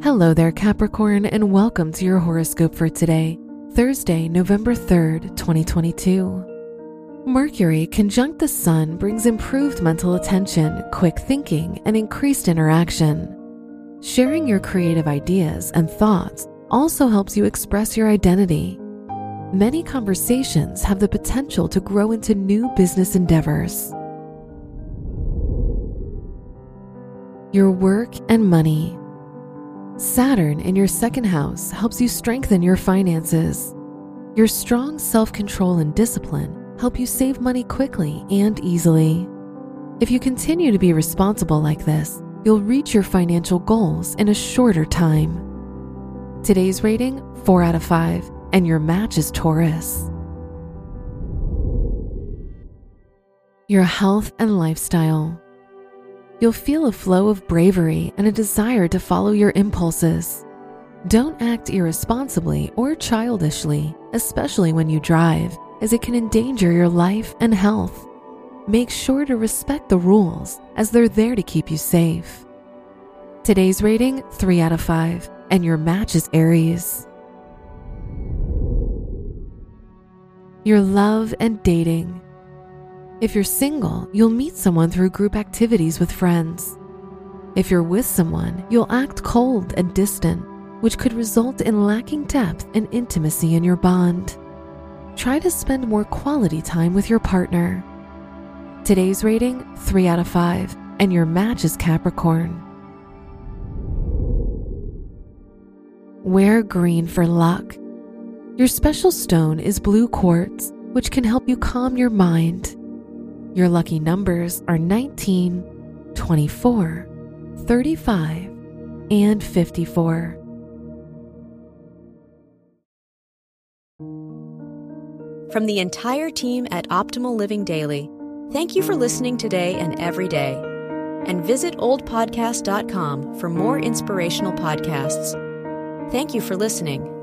Hello there, Capricorn, and welcome to your horoscope for today, Thursday, November 3rd, 2022. Mercury conjunct the Sun brings improved mental attention, quick thinking, and increased interaction. Sharing your creative ideas and thoughts also helps you express your identity. Many conversations have the potential to grow into new business endeavors. Your work and money. Saturn in your second house helps you strengthen your finances. Your strong self control and discipline help you save money quickly and easily. If you continue to be responsible like this, you'll reach your financial goals in a shorter time. Today's rating 4 out of 5, and your match is Taurus. Your health and lifestyle. You'll feel a flow of bravery and a desire to follow your impulses. Don't act irresponsibly or childishly, especially when you drive, as it can endanger your life and health. Make sure to respect the rules, as they're there to keep you safe. Today's rating 3 out of 5, and your match is Aries. Your love and dating. If you're single, you'll meet someone through group activities with friends. If you're with someone, you'll act cold and distant, which could result in lacking depth and intimacy in your bond. Try to spend more quality time with your partner. Today's rating 3 out of 5, and your match is Capricorn. Wear green for luck. Your special stone is blue quartz, which can help you calm your mind. Your lucky numbers are 19, 24, 35, and 54. From the entire team at Optimal Living Daily, thank you for listening today and every day. And visit oldpodcast.com for more inspirational podcasts. Thank you for listening.